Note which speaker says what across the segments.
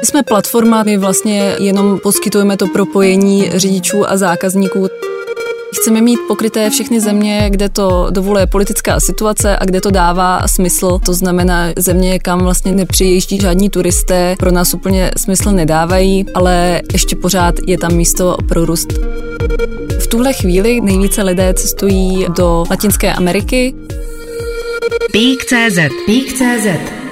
Speaker 1: My jsme platforma, my vlastně jenom poskytujeme to propojení řidičů a zákazníků. Chceme mít pokryté všechny země, kde to dovoluje politická situace a kde to dává smysl. To znamená země, kam vlastně nepřijíždí žádní turisté, pro nás úplně smysl nedávají, ale ještě pořád je tam místo pro růst. V tuhle chvíli nejvíce lidé cestují do Latinské Ameriky.
Speaker 2: Pík.cz Pík.cz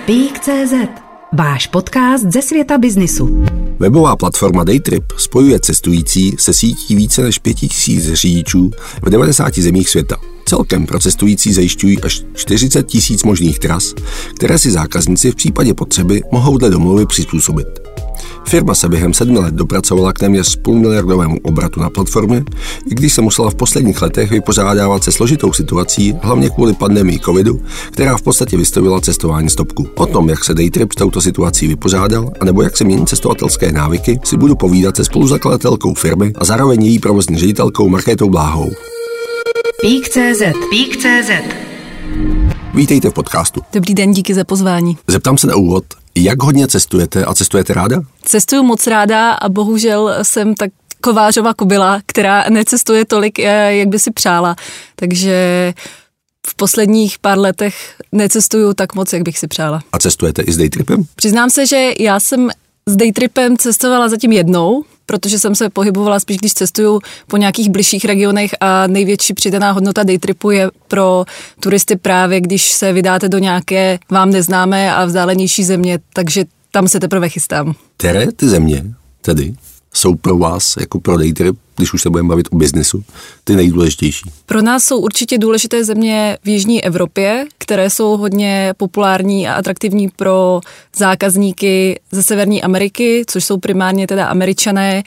Speaker 2: Pík.cz Váš podcast ze světa biznisu.
Speaker 3: Webová platforma Daytrip spojuje cestující se sítí více než 5000 řidičů v 90 zemích světa. Celkem pro cestující zajišťují až 40 tisíc možných tras, které si zákazníci v případě potřeby mohou dle domluvy přizpůsobit. Firma se během sedmi let dopracovala k téměř půlmiliardovému obratu na platformě, i když se musela v posledních letech vypořádávat se složitou situací, hlavně kvůli pandemii covidu, která v podstatě vystavila cestování stopku. O tom, jak se Daytrip s touto situací vypořádal, anebo jak se mění cestovatelské návyky, si budu povídat se spoluzakladatelkou firmy a zároveň její provozní ředitelkou Markétou Bláhou.
Speaker 2: Pík.cz Pík.cz
Speaker 3: Vítejte v podcastu.
Speaker 1: Dobrý den, díky za pozvání.
Speaker 3: Zeptám se na úvod, jak hodně cestujete a cestujete ráda?
Speaker 1: Cestuju moc ráda a bohužel jsem tak kovářová kobila, která necestuje tolik, eh, jak by si přála. Takže v posledních pár letech necestuju tak moc, jak bych si přála.
Speaker 3: A cestujete i s daytripem?
Speaker 1: Přiznám se, že já jsem s daytripem cestovala zatím jednou, protože jsem se pohybovala spíš, když cestuju po nějakých bližších regionech a největší přidaná hodnota daytripu je pro turisty právě, když se vydáte do nějaké vám neznámé a vzdálenější země, takže tam se teprve chystám.
Speaker 3: Které ty země tedy jsou pro vás jako pro daytrip, když už se budeme bavit o biznesu, ty nejdůležitější?
Speaker 1: Pro nás jsou určitě důležité země v Jižní Evropě, které jsou hodně populární a atraktivní pro zákazníky ze Severní Ameriky, což jsou primárně teda američané,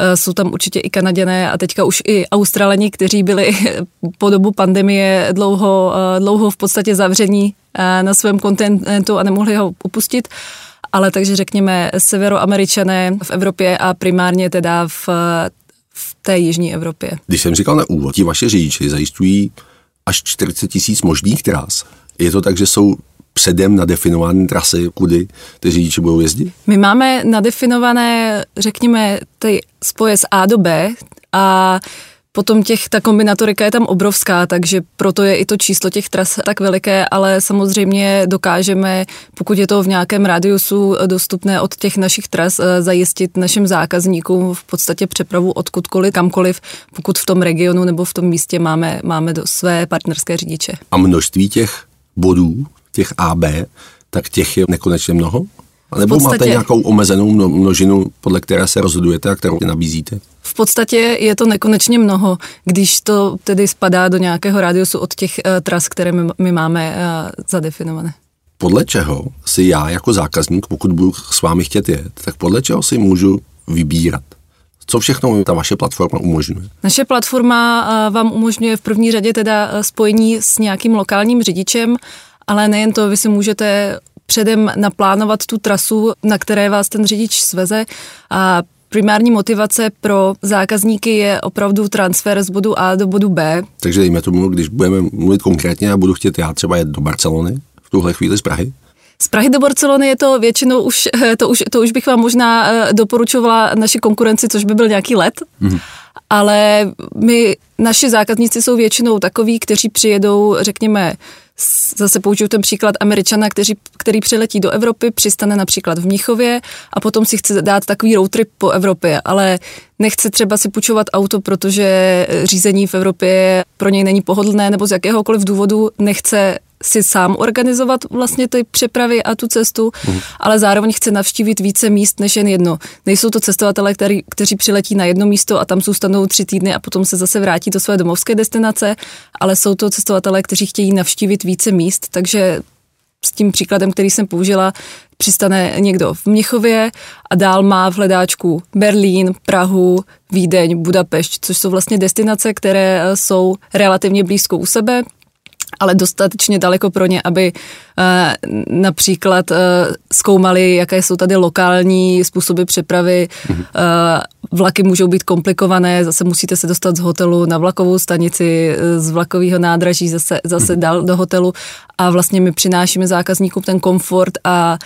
Speaker 1: Eh, jsou tam určitě i Kanaděné a teďka už i Australani, kteří byli po dobu pandemie dlouho, eh, dlouho v podstatě zavření eh, na svém kontinentu a nemohli ho opustit. Ale takže řekněme severoameričané v Evropě a primárně teda v, v té jižní Evropě.
Speaker 3: Když jsem říkal na úvod, ti vaše řidiči zajišťují až 40 tisíc možných tras. Je to tak, že jsou předem nadefinované trasy, kudy ty řidiči budou jezdit?
Speaker 1: My máme nadefinované, řekněme, ty spoje z A do B a Potom těch, ta kombinatorika je tam obrovská, takže proto je i to číslo těch tras tak veliké, ale samozřejmě dokážeme, pokud je to v nějakém radiusu dostupné od těch našich tras, eh, zajistit našim zákazníkům v podstatě přepravu odkudkoliv, kamkoliv, pokud v tom regionu nebo v tom místě máme, máme do své partnerské řidiče.
Speaker 3: A množství těch bodů, těch AB, tak těch je nekonečně mnoho? A nebo podstatě, máte nějakou omezenou množinu, podle které se rozhodujete a kterou nabízíte?
Speaker 1: V podstatě je to nekonečně mnoho, když to tedy spadá do nějakého rádiusu od těch uh, tras, které my, my máme uh, zadefinované.
Speaker 3: Podle čeho si já jako zákazník, pokud budu s vámi chtět jet, tak podle čeho si můžu vybírat? Co všechno ta vaše platforma umožňuje?
Speaker 1: Naše platforma uh, vám umožňuje v první řadě teda spojení s nějakým lokálním řidičem, ale nejen to, vy si můžete předem naplánovat tu trasu, na které vás ten řidič sveze a Primární motivace pro zákazníky je opravdu transfer z bodu A do bodu B.
Speaker 3: Takže dejme tomu, když budeme mluvit konkrétně a budu chtět já třeba jet do Barcelony v tuhle chvíli z Prahy,
Speaker 1: z Prahy do Barcelony je to většinou už, to už, to už bych vám možná eh, doporučovala naši konkurenci, což by byl nějaký let. Mm-hmm. Ale my, naši zákazníci jsou většinou takoví, kteří přijedou, řekněme, zase použiju ten příklad Američana, který, který přiletí do Evropy, přistane například v Mnichově a potom si chce dát takový road trip po Evropě, ale nechce třeba si půjčovat auto, protože řízení v Evropě pro něj není pohodlné nebo z jakéhokoliv důvodu nechce si sám organizovat vlastně ty přepravy a tu cestu, mm. ale zároveň chce navštívit více míst než jen jedno. Nejsou to cestovatelé, který, kteří přiletí na jedno místo a tam zůstanou tři týdny a potom se zase vrátí do své domovské destinace, ale jsou to cestovatelé, kteří chtějí navštívit více míst, takže s tím příkladem, který jsem použila, přistane někdo v Mnichově a dál má v hledáčku Berlín, Prahu, Vídeň, Budapešť, což jsou vlastně destinace, které jsou relativně blízko u sebe, ale dostatečně daleko pro ně, aby eh, například eh, zkoumali, jaké jsou tady lokální způsoby přepravy. Mm-hmm. Vlaky můžou být komplikované, zase musíte se dostat z hotelu na vlakovou stanici, z vlakového nádraží zase, zase mm-hmm. dál do hotelu a vlastně my přinášíme zákazníkům ten komfort a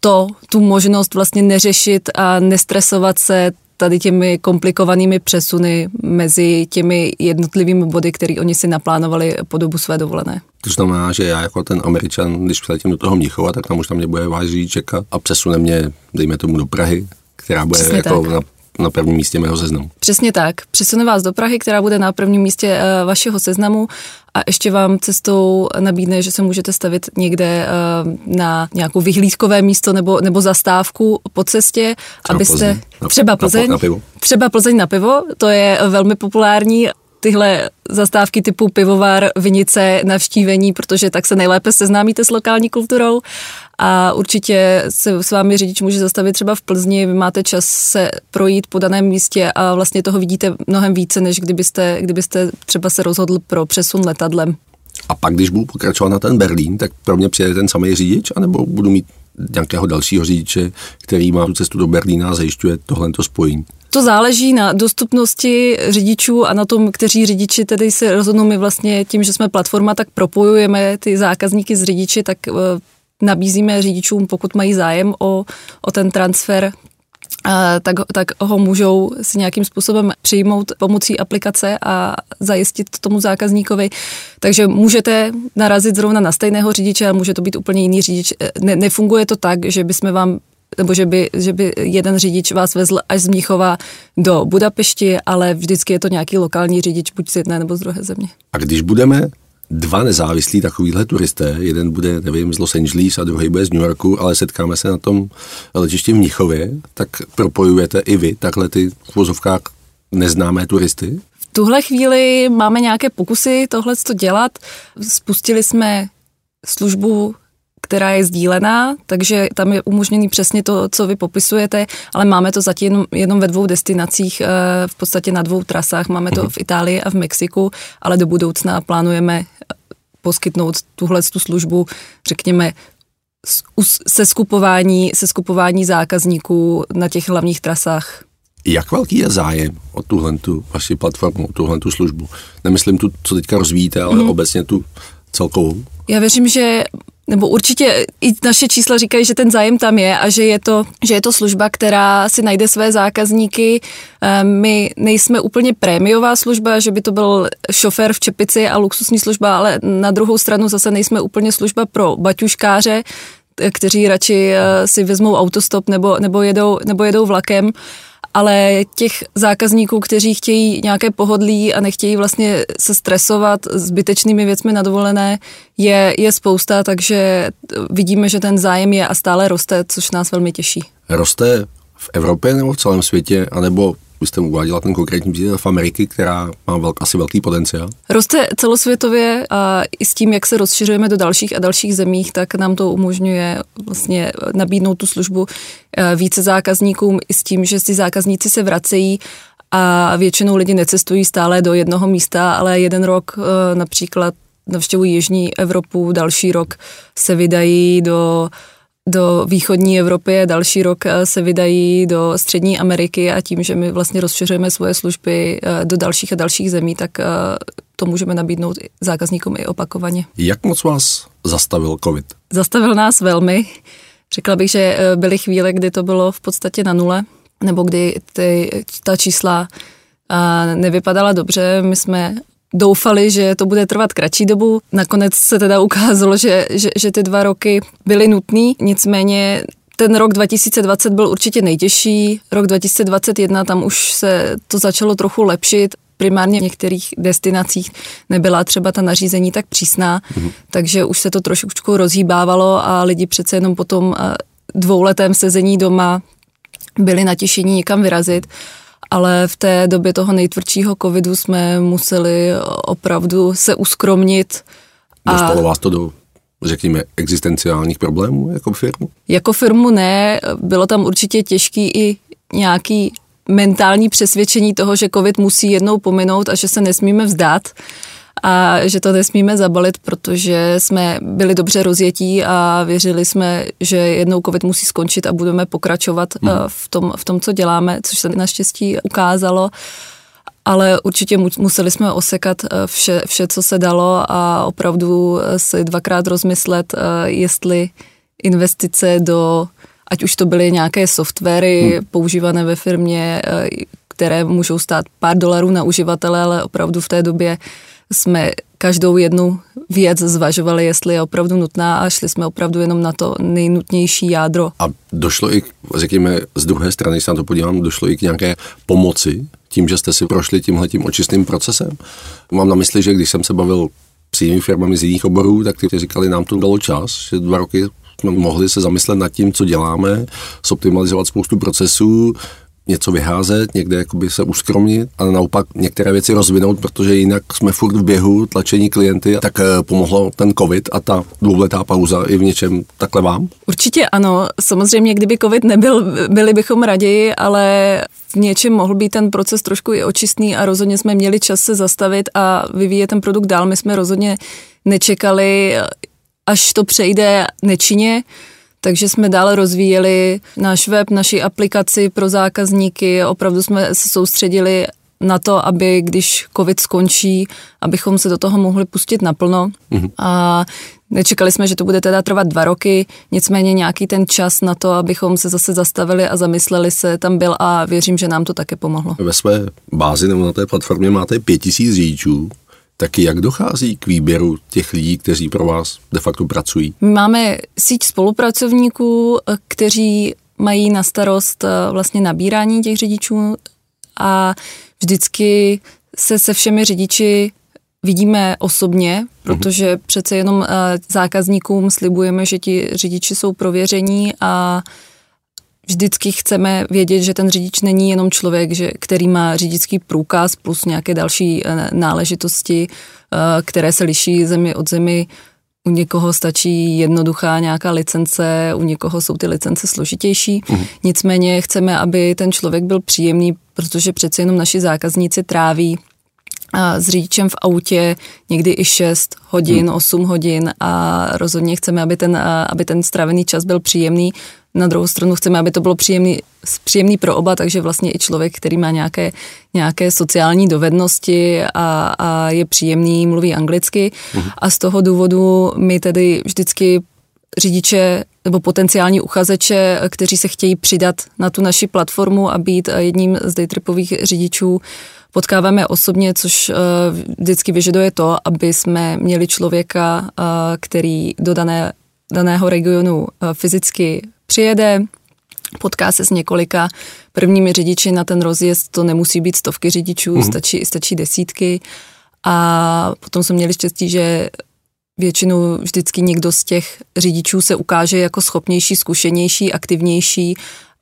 Speaker 1: to, tu možnost vlastně neřešit a nestresovat se tady těmi komplikovanými přesuny mezi těmi jednotlivými body, které oni si naplánovali po dobu své dovolené.
Speaker 3: To znamená, že já jako ten Američan, když přiletím do toho Mnichova, tak tam už tam mě bude váš čekat a přesune mě, dejme tomu, do Prahy, která bude Přesně jako tak. na na prvním místě mého seznamu.
Speaker 1: Přesně tak. Přesune vás do Prahy, která bude na prvním místě uh, vašeho seznamu a ještě vám cestou nabídne, že se můžete stavit někde uh, na nějakou vyhlídkové místo nebo, nebo zastávku po cestě,
Speaker 3: třeba
Speaker 1: abyste...
Speaker 3: Plzeň. Na,
Speaker 1: třeba Plzeň. Na, na pivo. Třeba Plzeň na pivo, to je velmi populární tyhle zastávky typu pivovar, vinice, navštívení, protože tak se nejlépe seznámíte s lokální kulturou a určitě se s vámi řidič může zastavit třeba v Plzni, vy máte čas se projít po daném místě a vlastně toho vidíte mnohem více, než kdybyste, kdybyste třeba se rozhodl pro přesun letadlem.
Speaker 3: A pak, když budu pokračovat na ten Berlín, tak pro mě přijede ten samý řidič, anebo budu mít nějakého dalšího řidiče, který má tu cestu do Berlína a zajišťuje tohle spojení?
Speaker 1: To záleží na dostupnosti řidičů a na tom, kteří řidiči tedy se rozhodnou. My vlastně tím, že jsme platforma, tak propojujeme ty zákazníky s řidiči, tak eh, nabízíme řidičům, pokud mají zájem o, o ten transfer, tak, tak ho můžou si nějakým způsobem přijmout pomocí aplikace a zajistit tomu zákazníkovi. Takže můžete narazit zrovna na stejného řidiče, ale může to být úplně jiný řidič. Ne, nefunguje to tak, že bychom vám nebo že by, že by jeden řidič vás vezl až z Mnichova do Budapešti, ale vždycky je to nějaký lokální řidič, buď z jedné nebo z druhé země.
Speaker 3: A když budeme dva nezávislí takovýhle turisté, jeden bude, nevím, z Los Angeles a druhý bude z New Yorku, ale setkáme se na tom letišti v Mnichově, tak propojujete i vy takhle ty v vozovkách neznámé turisty?
Speaker 1: V tuhle chvíli máme nějaké pokusy tohle dělat. Spustili jsme službu která je sdílená, takže tam je umožněný přesně to, co vy popisujete, ale máme to zatím jenom ve dvou destinacích, eh, v podstatě na dvou trasách. Máme to mhm. v Itálii a v Mexiku, ale do budoucna plánujeme eh, poskytnout tuhle tu službu, řekněme, se skupování, se skupování zákazníků na těch hlavních trasách.
Speaker 3: Jak velký je zájem o tuhle tu vaši platformu, o tuhle tu službu? Nemyslím tu, co teďka rozvíjíte, ale mm. obecně tu celkovou.
Speaker 1: Já věřím, že nebo určitě i naše čísla říkají, že ten zájem tam je a že je to, že je to služba, která si najde své zákazníky. Eh, my nejsme úplně prémiová služba, že by to byl šofér v čepici a luxusní služba, ale na druhou stranu zase nejsme úplně služba pro baťuškáře, kteří radši eh, si vezmou autostop nebo, nebo, jedou, nebo jedou vlakem ale těch zákazníků, kteří chtějí nějaké pohodlí a nechtějí vlastně se stresovat zbytečnými věcmi na dovolené, je, je spousta, takže vidíme, že ten zájem je a stále roste, což nás velmi těší.
Speaker 3: Roste v Evropě nebo v celém světě, anebo vy jste uváděla ten konkrétní příklad v Ameriky, která má velk, asi velký potenciál.
Speaker 1: Roste celosvětově a i s tím, jak se rozšiřujeme do dalších a dalších zemích, tak nám to umožňuje vlastně nabídnout tu službu eh, více zákazníkům i s tím, že si zákazníci se vracejí a většinou lidi necestují stále do jednoho místa, ale jeden rok eh, například navštěvují Jižní Evropu, další rok se vydají do do východní Evropy a další rok eh, se vydají do střední Ameriky a tím, že my vlastně rozšiřujeme svoje služby eh, do dalších a dalších zemí, tak eh, to můžeme nabídnout zákazníkům i opakovaně.
Speaker 3: Jak moc vás zastavil COVID?
Speaker 1: Zastavil nás velmi. Řekla bych, že byly chvíle, kdy to bylo v podstatě na nule, nebo kdy ty, ta čísla nevypadala dobře. My jsme doufali, že to bude trvat kratší dobu. Nakonec se teda ukázalo, že, že, že ty dva roky byly nutný, nicméně ten rok 2020 byl určitě nejtěžší, rok 2021 tam už se to začalo trochu lepšit, primárně v některých destinacích nebyla třeba ta nařízení tak přísná, mm. takže už se to trošičku rozhýbávalo a lidi přece jenom po tom eh, dvouletém sezení doma byli natěšení někam vyrazit ale v té době toho nejtvrdšího covidu jsme museli opravdu se uskromnit.
Speaker 3: A Dostalo vás to do řekněme, existenciálních problémů jako firmu?
Speaker 1: Jako firmu ne, bylo tam určitě těžký i nějaký mentální přesvědčení toho, že covid musí jednou pominout a že se nesmíme vzdát a že to nesmíme zabalit, protože jsme byli dobře rozjetí a věřili jsme, že jednou covid musí skončit a budeme pokračovat hmm. v, tom, v tom, co děláme, což se naštěstí ukázalo ale určitě museli jsme osekat eh, vše, vše, co se dalo a opravdu si dvakrát rozmyslet, eh, jestli investice do ať už to byly nějaké softwary hmm. používané ve firmě, eh, které můžou stát pár dolarů na uživatele, ale opravdu v té době jsme každou jednu věc zvažovali, jestli je opravdu nutná a šli jsme opravdu jenom na to nejnutnější jádro.
Speaker 3: A došlo i, řekněme, z druhé strany, když se na to podívám, došlo i k nějaké pomoci tím, že jste si prošli tímhletím očistným procesem. Mám na mysli, že když jsem se bavil s jinými firmami z jiných oborů, tak ty říkali, nám to dalo čas, že dva roky jsme mohli se zamyslet nad tím, co děláme, zoptimalizovat spoustu procesů, něco vyházet, někde jakoby se uskromnit a naopak některé věci rozvinout, protože jinak jsme furt v běhu tlačení klienty, tak eh, pomohlo ten covid a ta dvouletá pauza i v něčem takhle vám?
Speaker 1: Určitě ano. Samozřejmě, kdyby covid nebyl, byli bychom raději, ale v něčem mohl být ten proces trošku i očistný a rozhodně jsme měli čas se zastavit a vyvíjet ten produkt dál. My jsme rozhodně nečekali, až to přejde nečinně, takže jsme dále rozvíjeli náš web, naši aplikaci pro zákazníky. Opravdu jsme se soustředili na to, aby když covid skončí, abychom se do toho mohli pustit naplno. Mm-hmm. A nečekali jsme, že to bude teda trvat dva roky, nicméně nějaký ten čas na to, abychom se zase zastavili a zamysleli se, tam byl a věřím, že nám to také pomohlo.
Speaker 3: Ve své bázi nebo na té platformě máte pět tisíc řidičů taky jak dochází k výběru těch lidí, kteří pro vás de facto pracují?
Speaker 1: My máme síť spolupracovníků, kteří mají na starost eh, vlastně nabírání těch řidičů a vždycky se se všemi řidiči vidíme osobně, protože uh-huh. přece jenom eh, zákazníkům slibujeme, že ti řidiči jsou prověření a vždycky chceme vědět, že ten řidič není jenom člověk, že, který má řidičský průkaz plus nějaké další eh, náležitosti, eh, které se liší zemi od zemi. U někoho stačí jednoduchá nějaká licence, u někoho jsou ty licence složitější. Mm. Nicméně chceme, aby ten člověk byl příjemný, protože přece jenom naši zákazníci tráví a s řidičem v autě někdy i 6 hodin, hmm. 8 hodin a rozhodně chceme, aby ten, aby ten stravený čas byl příjemný. Na druhou stranu chceme, aby to bylo příjemný, příjemný pro oba, takže vlastně i člověk, který má nějaké, nějaké sociální dovednosti a, a je příjemný, mluví anglicky. Hmm. A z toho důvodu my tedy vždycky řidiče nebo potenciální uchazeče, kteří se chtějí přidat na tu naši platformu a být jedním z daytripových řidičů, potkáváme osobně, což uh, vždycky vyžaduje to, aby jsme měli člověka, uh, který do dané, daného regionu uh, fyzicky přijede, potká se s několika prvními řidiči na ten rozjezd, to nemusí být stovky řidičů, mm. stačí, stačí desítky a potom jsme měli štěstí, že většinou vždycky někdo z těch řidičů se ukáže jako schopnější, zkušenější, aktivnější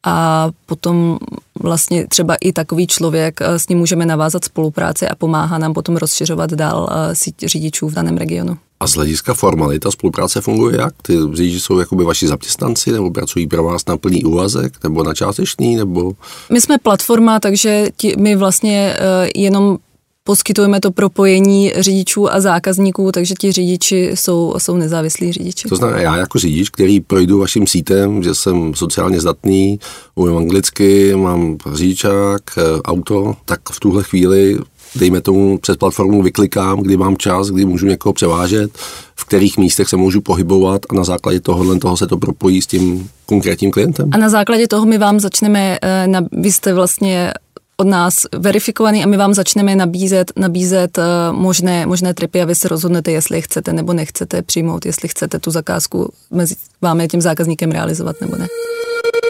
Speaker 1: a potom vlastně třeba i takový člověk, eh, s ním můžeme navázat spolupráci a pomáhá nám potom rozšiřovat dál eh, síť řidičů v daném regionu.
Speaker 3: A z hlediska formalita spolupráce funguje jak? Ty řidiči jsou jakoby vaši zaměstnanci, nebo pracují pro vás na plný úvazek, nebo na částečný, nebo...
Speaker 1: My jsme platforma, takže ti, my vlastně uh, jenom poskytujeme to propojení řidičů a zákazníků, takže ti řidiči jsou, jsou nezávislí řidiči.
Speaker 3: To znamená, já jako řidič, který projdu vaším sítem, že jsem sociálně zdatný, umím anglicky, mám řidičák, eh, auto, tak v tuhle chvíli dejme tomu přes platformu vyklikám, kdy mám čas, kdy můžu někoho převážet, v kterých místech se můžu pohybovat a na základě tohohle toho se to propojí s tím konkrétním klientem.
Speaker 1: A na základě toho my vám začneme, eh, na, vy jste vlastně od nás verifikovaný a my vám začneme nabízet, nabízet uh, možné, možné tripy a vy se rozhodnete, jestli je chcete nebo nechcete přijmout, jestli chcete tu zakázku mezi vámi a tím zákazníkem realizovat nebo ne.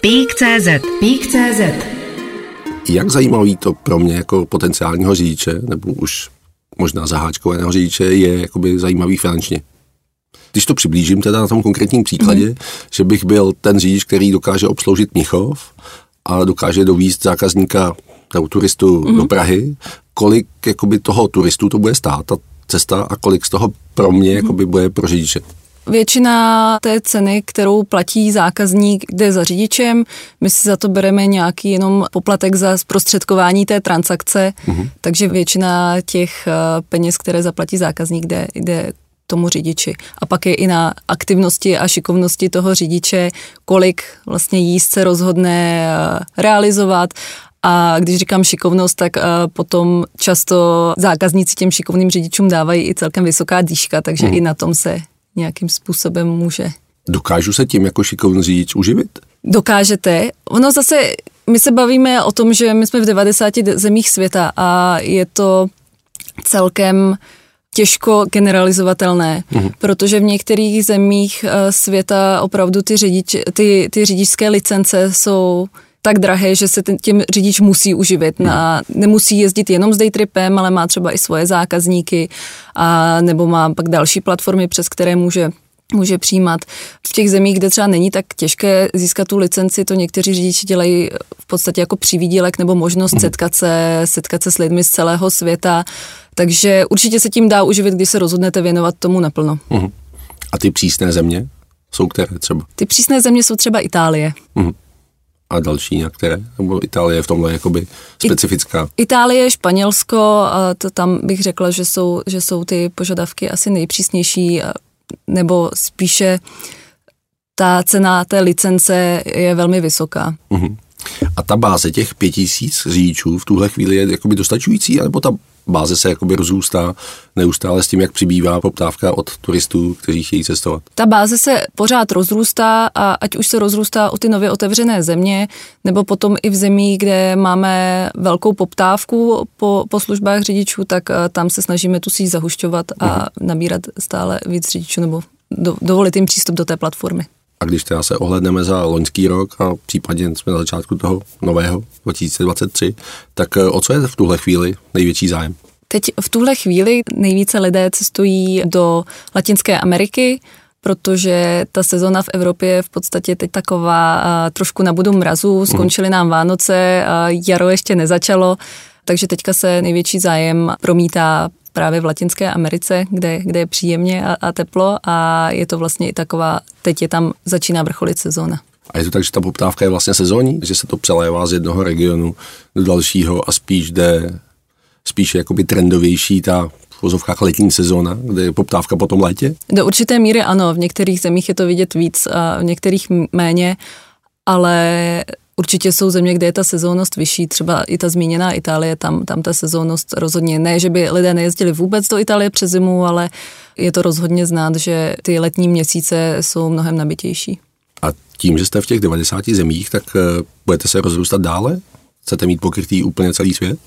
Speaker 2: Pík.cz Pík.cz
Speaker 3: Jak zajímavý to pro mě jako potenciálního řidiče, nebo už možná zaháčkovaného řidiče, je jakoby zajímavý finančně. Když to přiblížím teda na tom konkrétním příkladě, mm-hmm. že bych byl ten řidič, který dokáže obsloužit Mnichov, a dokáže dovízt zákazníka nebo turistu mm-hmm. do Prahy, kolik jakoby toho turistu to bude stát, ta cesta a kolik z toho pro mě mm-hmm. jakoby bude pro řidiče.
Speaker 1: Většina té ceny, kterou platí zákazník, jde za řidičem. My si za to bereme nějaký jenom poplatek za zprostředkování té transakce, mm-hmm. takže většina těch eh, peněz, které zaplatí zákazník, jde, jde tomu řidiči. A pak je i na aktivnosti a šikovnosti toho řidiče, kolik vlastně jíst se rozhodne eh, realizovat a když říkám šikovnost, tak uh, potom často zákazníci těm šikovným řidičům dávají i celkem vysoká dýška, takže hmm. i na tom se nějakým způsobem může.
Speaker 3: Dokážu se tím jako šikovný řidič uživit?
Speaker 1: dokážete. Ono zase, my se bavíme o tom, že my jsme v 90 zemích světa a je to celkem těžko generalizovatelné, mm. protože v některých zemích eh, světa opravdu ty, řidič, ty, ty řidičské licence jsou tak drahé, že se ten, tím řidič musí uživit. Na, nemusí jezdit jenom s daytripem, ale má třeba i svoje zákazníky a nebo má pak další platformy, přes které může může přijímat. V těch zemích, kde třeba není tak těžké získat tu licenci, to někteří řidiči dělají v podstatě jako přivídělek nebo možnost setkat se, setkat se s lidmi z celého světa. Takže určitě se tím dá uživit, když se rozhodnete věnovat tomu naplno.
Speaker 3: Uh-huh. A ty přísné země jsou které třeba?
Speaker 1: Ty přísné země jsou třeba Itálie. Uh-huh.
Speaker 3: A další některé? Nebo Itálie je v tomhle jakoby specifická?
Speaker 1: Itálie, Španělsko, a to tam bych řekla, že jsou, že jsou ty požadavky asi nejpřísnější, nebo spíše ta cena té licence je velmi vysoká. Uh-huh.
Speaker 3: A ta báze těch pět tisíc řidičů v tuhle chvíli je jakoby dostačující, nebo ta báze se jakoby rozrůstá neustále s tím, jak přibývá poptávka od turistů, kteří chtějí cestovat.
Speaker 1: Ta báze se pořád rozrůstá a ať už se rozrůstá o ty nově otevřené země, nebo potom i v zemích, kde máme velkou poptávku po, po službách řidičů, tak eh, tam se snažíme tu síť zahušťovat a mhm. nabírat stále víc řidičů nebo do, dovolit jim přístup do té platformy.
Speaker 3: A když teda se ohledneme za loňský rok a případně jsme na začátku toho nového 2023, tak eh, o co je v tuhle chvíli největší zájem?
Speaker 1: Teď v tuhle chvíli nejvíce lidé cestují do Latinské Ameriky, protože ta sezona v Evropě je v podstatě teď taková uh, trošku na budu mrazu, skončily nám Vánoce, jaro ještě nezačalo, takže teďka se největší zájem promítá právě v Latinské Americe, kde, kde je příjemně a, a teplo a je to vlastně i taková, teď je tam, začíná vrcholit sezóna.
Speaker 3: A je to tak, že ta poptávka je vlastně sezónní, že se to přelévá z jednoho regionu do dalšího a spíš jde, spíš jakoby trendovější ta v vozovkách letní sezóna, kde je poptávka po tom létě?
Speaker 1: Do určité míry ano, v některých zemích je to vidět víc a v některých méně, ale Určitě jsou země, kde je ta sezónnost vyšší, třeba i ta zmíněná Itálie, tam, tam ta sezónnost rozhodně ne, že by lidé nejezdili vůbec do Itálie přes zimu, ale je to rozhodně znát, že ty letní měsíce jsou mnohem nabitější.
Speaker 3: A tím, že jste v těch 90 zemích, tak eh, budete se rozrůstat dále? Chcete mít pokrytý úplně celý svět?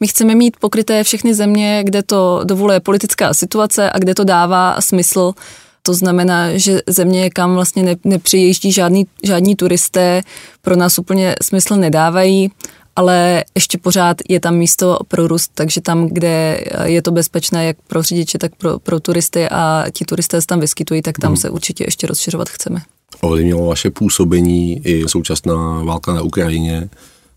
Speaker 1: My chceme mít pokryté všechny země, kde to dovoluje politická situace a kde to dává smysl to znamená, že země, kam vlastně ne, nepřijíždí žádný, žádní turisté, pro nás úplně smysl nedávají, ale ještě pořád je tam místo pro růst, takže tam, kde je to bezpečné jak pro řidiče, tak pro, pro turisty a ti turisté se tam vyskytují, tak tam hmm. se určitě ještě rozšiřovat chceme.
Speaker 3: Ovlivnilo vaše působení i současná válka na Ukrajině,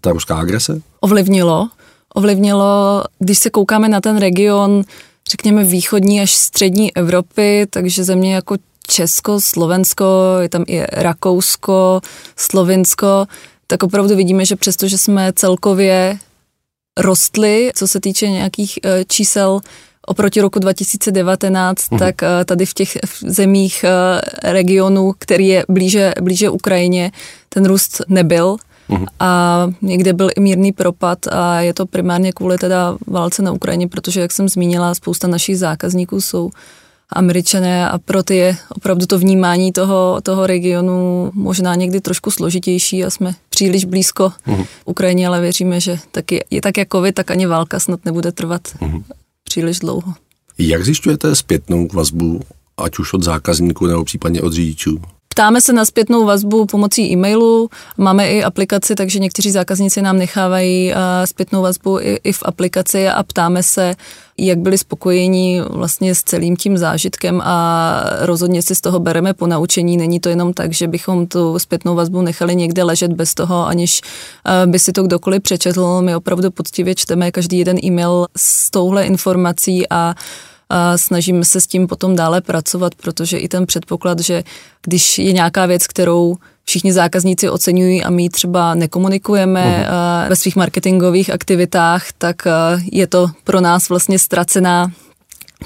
Speaker 3: ta ruská agrese?
Speaker 1: Ovlivnilo. Ovlivnilo, když se koukáme na ten region, řekněme, východní až střední Evropy, takže země jako Česko, Slovensko, je tam i Rakousko, Slovinsko, tak opravdu vidíme, že přestože jsme celkově rostli, co se týče nějakých e, čísel oproti roku 2019, mm. tak e, tady v těch zemích e, regionu, který je blíže, blíže Ukrajině, ten růst nebyl. Uhum. A někde byl i mírný propad a je to primárně kvůli teda válce na Ukrajině, protože, jak jsem zmínila, spousta našich zákazníků jsou američané a pro ty je opravdu to vnímání toho, toho regionu možná někdy trošku složitější a jsme příliš blízko uhum. Ukrajině, ale věříme, že taky, je tak jako covid, tak ani válka snad nebude trvat uhum. příliš dlouho.
Speaker 3: Jak zjišťujete zpětnou vazbu, ať už od zákazníků nebo případně od řidičů?
Speaker 1: Ptáme se na zpětnou vazbu pomocí e-mailu, máme i aplikaci, takže někteří zákazníci nám nechávají eh, zpětnou vazbu i, i v aplikaci a ptáme se, jak byli spokojení vlastně s celým tím zážitkem a rozhodně si z toho bereme po naučení. Není to jenom tak, že bychom tu zpětnou vazbu nechali někde ležet bez toho, aniž eh, by si to kdokoliv přečetl. My opravdu poctivě čteme každý jeden e-mail s touhle informací a a snažíme se s tím potom dále pracovat, protože i ten předpoklad, že když je nějaká věc, kterou všichni zákazníci oceňují a my třeba nekomunikujeme uh-huh. ve svých marketingových aktivitách, tak je to pro nás vlastně ztracená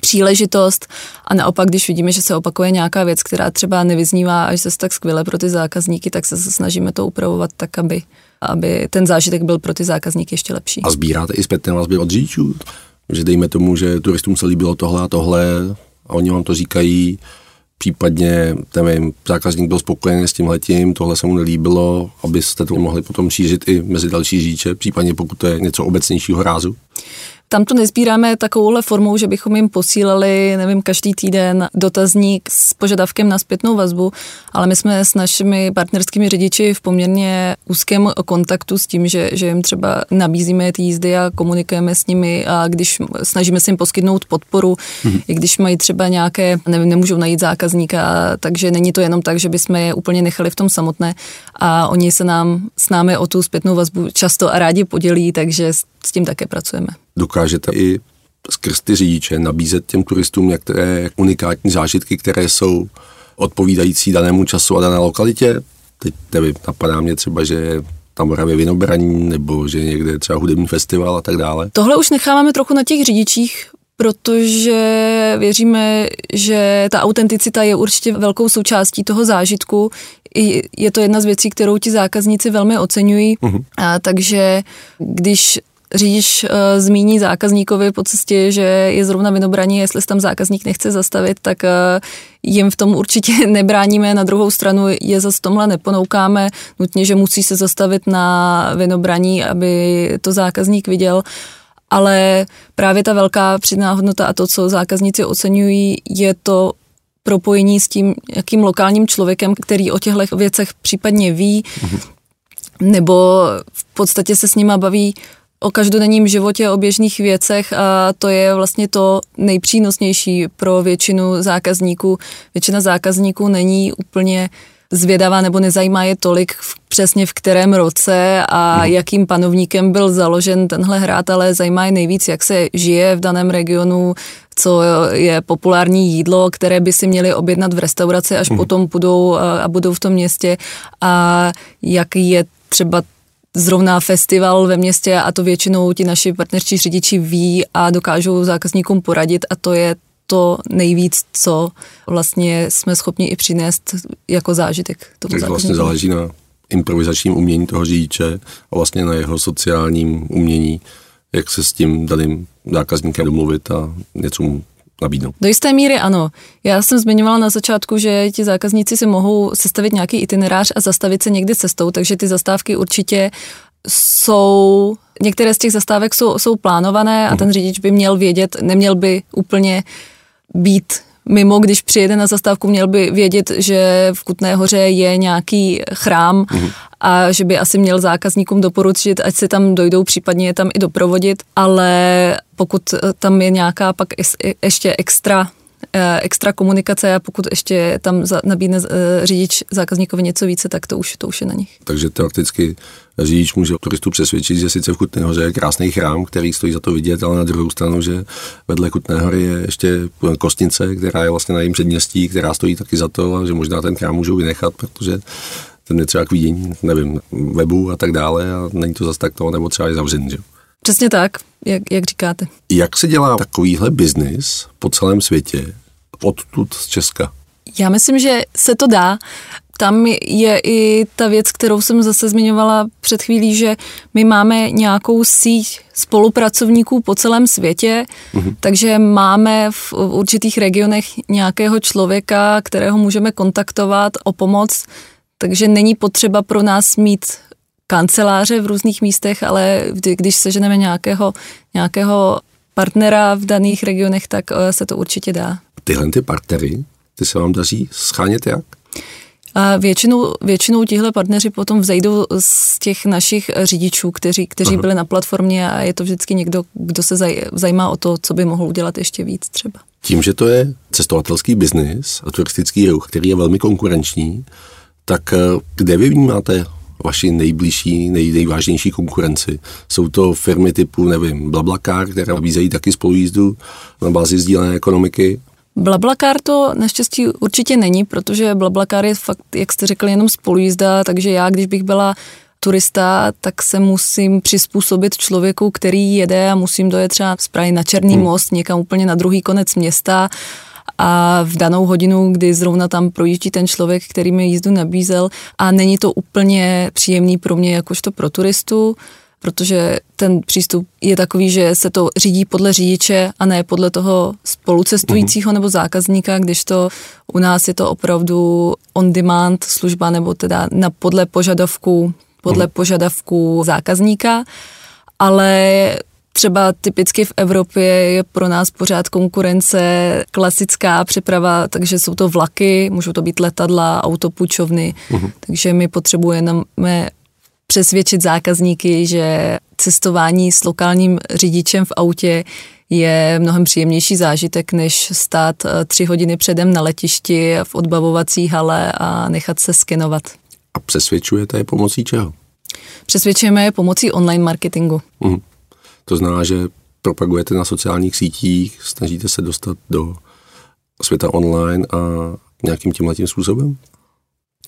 Speaker 1: příležitost a naopak, když vidíme, že se opakuje nějaká věc, která třeba nevyznívá až zase tak skvěle pro ty zákazníky, tak se snažíme to upravovat tak, aby, aby ten zážitek byl pro ty zákazníky ještě lepší.
Speaker 3: A sbíráte i zpětné vazby od řidičů? Že dejme tomu, že turistům se líbilo tohle a tohle a oni vám to říkají, případně nevím, zákazník byl spokojený s tím letím, tohle se mu nelíbilo, abyste to mohli potom šířit i mezi další řidiče, případně pokud to je něco obecnějšího rázu?
Speaker 1: Tam to nezbíráme takovouhle formou, že bychom jim posílali, nevím, každý týden dotazník s požadavkem na zpětnou vazbu, ale my jsme s našimi partnerskými řidiči v poměrně úzkém kontaktu s tím, že, že jim třeba nabízíme ty jízdy a komunikujeme s nimi a když snažíme se jim poskytnout podporu, mm-hmm. i když mají třeba nějaké, nevím, nemůžou najít zákazníka, takže není to jenom tak, že bychom je úplně nechali v tom samotné a oni se nám s námi o tu zpětnou vazbu často a rádi podělí, takže s tím také pracujeme
Speaker 3: dokážete i skrz ty řidiče nabízet těm turistům některé unikátní zážitky, které jsou odpovídající danému času a dané lokalitě. Teď nevím, napadá mě třeba, že tam Moravě vinobraní, nebo že někde třeba hudební festival a tak dále.
Speaker 1: Tohle už necháváme trochu na těch řidičích, protože věříme, že ta autenticita je určitě velkou součástí toho zážitku. Je to jedna z věcí, kterou ti zákazníci velmi oceňují. Uh-huh. A takže když řidič uh, zmíní zákazníkovi po cestě, že je zrovna vinobraní, jestli se tam zákazník nechce zastavit, tak uh, jim v tom určitě nebráníme. Na druhou stranu je zase tomhle neponoukáme nutně, že musí se zastavit na vinobraní, aby to zákazník viděl. Ale právě ta velká přidaná hodnota a to, co zákazníci oceňují, je to propojení s tím, jakým lokálním člověkem, který o těchto věcech případně ví, mm-hmm. nebo v podstatě se s nima baví o každodenním životě, o běžných věcech a to je vlastně to nejpřínosnější pro většinu zákazníků. Většina zákazníků není úplně zvědavá nebo nezajímá je tolik v, přesně v kterém roce a hmm. jakým panovníkem byl založen tenhle hrát, ale zajímá je nejvíc, jak se žije v daném regionu, co je populární jídlo, které by si měli objednat v restauraci, až hmm. potom budou a budou v tom městě a jak je třeba zrovna festival ve městě a to většinou ti naši partnerští řidiči ví a dokážou zákazníkům poradit a to je to nejvíc, co vlastně jsme schopni i přinést jako zážitek.
Speaker 3: Tomu tak vlastně záleží na improvizačním umění toho řidiče a vlastně na jeho sociálním umění, jak se s tím daným zákazníkem domluvit a něco mu nabídnout.
Speaker 1: Do jisté míry ano. Já jsem zmiňovala na začátku, že ti zákazníci si mohou sestavit nějaký itinerář a zastavit se někdy cestou, takže ty zastávky určitě jsou, některé z těch zastávek jsou, jsou plánované a ten mhm. řidič by měl vědět, neměl by úplně být mimo, když přijede na zastávku, měl by vědět, že v Kutné hoře je nějaký chrám mm-hmm. A že by asi měl zákazníkům doporučit, ať se tam dojdou, případně je tam i doprovodit, ale pokud tam je nějaká pak ještě extra Eh, extra komunikace a pokud ještě tam nabídne eh, řidič zákazníkovi něco více, tak to už, to už je na nich.
Speaker 3: Takže teoreticky řidič může turistu přesvědčit, že sice v Kutné hoře je krásný chrám, který stojí za to vidět, ale na druhou stranu, že vedle Kutné hory je ještě kostnice, která je vlastně na jejím předměstí, která stojí taky za to a že možná ten chrám můžou vynechat, protože ten je třeba k vidění, nevím, webu a tak dále a není to zase tak to, nebo třeba je zavřen, že?
Speaker 1: Přesně tak, jak, jak říkáte.
Speaker 3: Jak se dělá takovýhle biznis po celém světě, odtud z Česka?
Speaker 1: Já myslím, že se to dá. Tam je i ta věc, kterou jsem zase zmiňovala před chvílí, že my máme nějakou síť spolupracovníků po celém světě, mm-hmm. takže máme v určitých regionech nějakého člověka, kterého můžeme kontaktovat o pomoc, takže není potřeba pro nás mít kanceláře v různých místech, ale když seženeme nějakého, nějakého partnera v daných regionech, tak eh, se to určitě dá.
Speaker 3: Tyhle ty partnery, ty se vám daří schánět jak?
Speaker 1: A většinou, většinou tihle partneři potom vzejdou z těch našich řidičů, kteří, kteří byli na platformě a je to vždycky někdo, kdo se zaj, zajímá o to, co by mohl udělat ještě víc třeba.
Speaker 3: Tím, že to je cestovatelský biznis a turistický ruch, který je velmi konkurenční, tak eh, kde vy vnímáte vaši nejbližší, nej, nejvážnější konkurenci. Jsou to firmy typu, nevím, Blablacar, které nabízejí taky spolujízdu na bázi sdílené ekonomiky.
Speaker 1: Blablacar to naštěstí určitě není, protože Blablacar je fakt, jak jste řekl, jenom spolujízda, takže já, když bych byla turista, tak se musím přizpůsobit člověku, který jede a musím dojet třeba z Prahy na Černý hmm. most, někam úplně na druhý konec města a v danou hodinu, kdy zrovna tam projíždí ten člověk, který mi jízdu nabízel a není to úplně příjemný pro mě jakožto pro turistu, protože ten přístup je takový, že se to řídí podle řidiče a ne podle toho spolucestujícího mm-hmm. nebo zákazníka, když to u nás je to opravdu on-demand služba nebo teda na podle požadavku, podle mm-hmm. požadavku zákazníka, ale Třeba typicky v Evropě je pro nás pořád konkurence klasická přeprava, takže jsou to vlaky, můžou to být letadla, autopůjčovny, uh-huh. takže my potřebujeme přesvědčit zákazníky, že cestování s lokálním řidičem v autě je mnohem příjemnější zážitek, než stát eh, tři hodiny předem na letišti v odbavovací hale a nechat se skenovat.
Speaker 3: A přesvědčujete je pomocí čeho?
Speaker 1: Přesvědčujeme je pomocí online marketingu. Uh-huh.
Speaker 3: To znamená, že propagujete na sociálních sítích, snažíte se dostat do světa online a nějakým tím letím způsobem?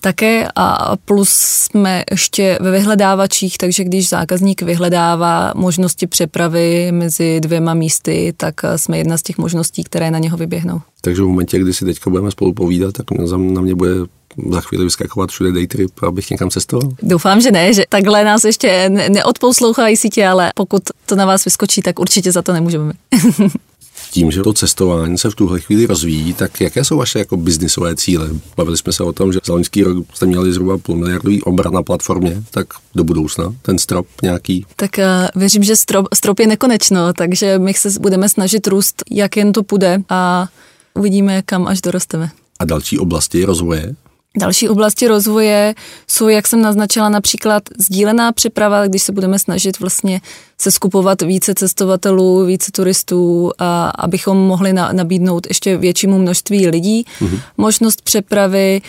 Speaker 1: Také a plus jsme ještě ve vyhledávačích, takže když zákazník vyhledává možnosti přepravy mezi dvěma místy, tak jsme jedna z těch možností, které na něho vyběhnou.
Speaker 3: Takže v momentě, kdy si teďka budeme spolu povídat, tak na mě bude za chvíli vyskakovat všude daytrip, abych někam cestoval?
Speaker 1: Doufám, že ne, že takhle nás ještě neodposlouchají sítě, ale pokud to na vás vyskočí, tak určitě za to nemůžeme.
Speaker 3: tím, že to cestování se v tuhle chvíli rozvíjí, tak jaké jsou vaše jako biznisové cíle? Bavili jsme se o tom, že za loňský rok jste měli zhruba půl miliardový obrat na platformě, tak do budoucna ten strop nějaký?
Speaker 1: Tak uh, věřím, že strop, strop je nekonečno, takže my se budeme snažit růst, jak jen to půjde a uvidíme, kam až dorosteme.
Speaker 3: A další oblasti rozvoje?
Speaker 1: Další oblasti rozvoje jsou, jak jsem naznačila, například sdílená přeprava, když se budeme snažit vlastně se skupovat více cestovatelů, více turistů, a abychom mohli na, nabídnout ještě většímu množství lidí mm-hmm. možnost přepravy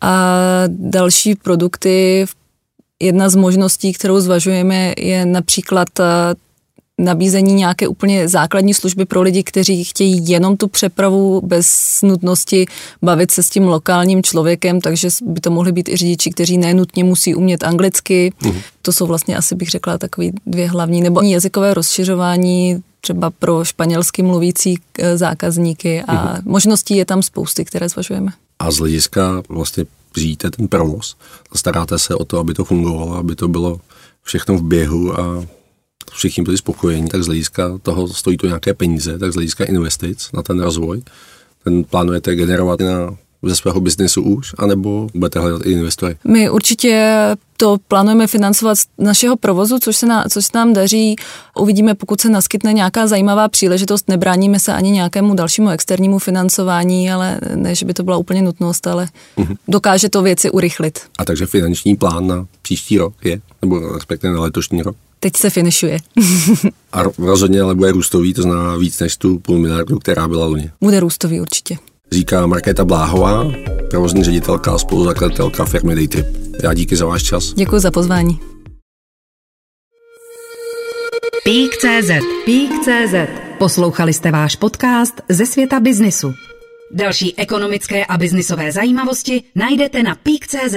Speaker 1: a další produkty. Jedna z možností, kterou zvažujeme, je například nabízení nějaké úplně základní služby pro lidi, kteří chtějí jenom tu přepravu bez nutnosti bavit se s tím lokálním člověkem, takže by to mohly být i řidiči, kteří nenutně musí umět anglicky. Uh-huh. To jsou vlastně asi bych řekla takový dvě hlavní, nebo jazykové rozšiřování třeba pro španělsky mluvící eh, zákazníky a uh-huh. možností je tam spousty, které zvažujeme.
Speaker 3: A z hlediska vlastně říjíte ten provoz, staráte se o to, aby to fungovalo, aby to bylo všechno v běhu a všichni byli spokojení, tak z hlediska toho stojí to nějaké peníze, tak z hlediska investic na ten rozvoj, ten plánujete generovat na ze svého biznesu už, anebo budete hledat i investory?
Speaker 1: My určitě to plánujeme financovat z našeho provozu, což se, na, což se nám daří. Uvidíme, pokud se naskytne nějaká zajímavá příležitost. Nebráníme se ani nějakému dalšímu externímu financování, ale ne, že by to byla úplně nutnost, ale uh-huh. dokáže to věci urychlit.
Speaker 3: A takže finanční plán na příští rok je, nebo respektive na letošní rok?
Speaker 1: Teď se finišuje.
Speaker 3: a rozhodně ale bude růstový, to znamená víc než tu půl miliardu, která byla loni.
Speaker 1: Bude růstový určitě.
Speaker 3: Říká Markéta Bláhová, provozní ředitelka a spoluzakladatelka firmy Daytrip. Já díky za váš čas.
Speaker 1: Děkuji za pozvání.
Speaker 2: Pík.cz Pík.cz Poslouchali jste váš podcast ze světa biznisu. Další ekonomické a biznisové zajímavosti najdete na Pík.cz.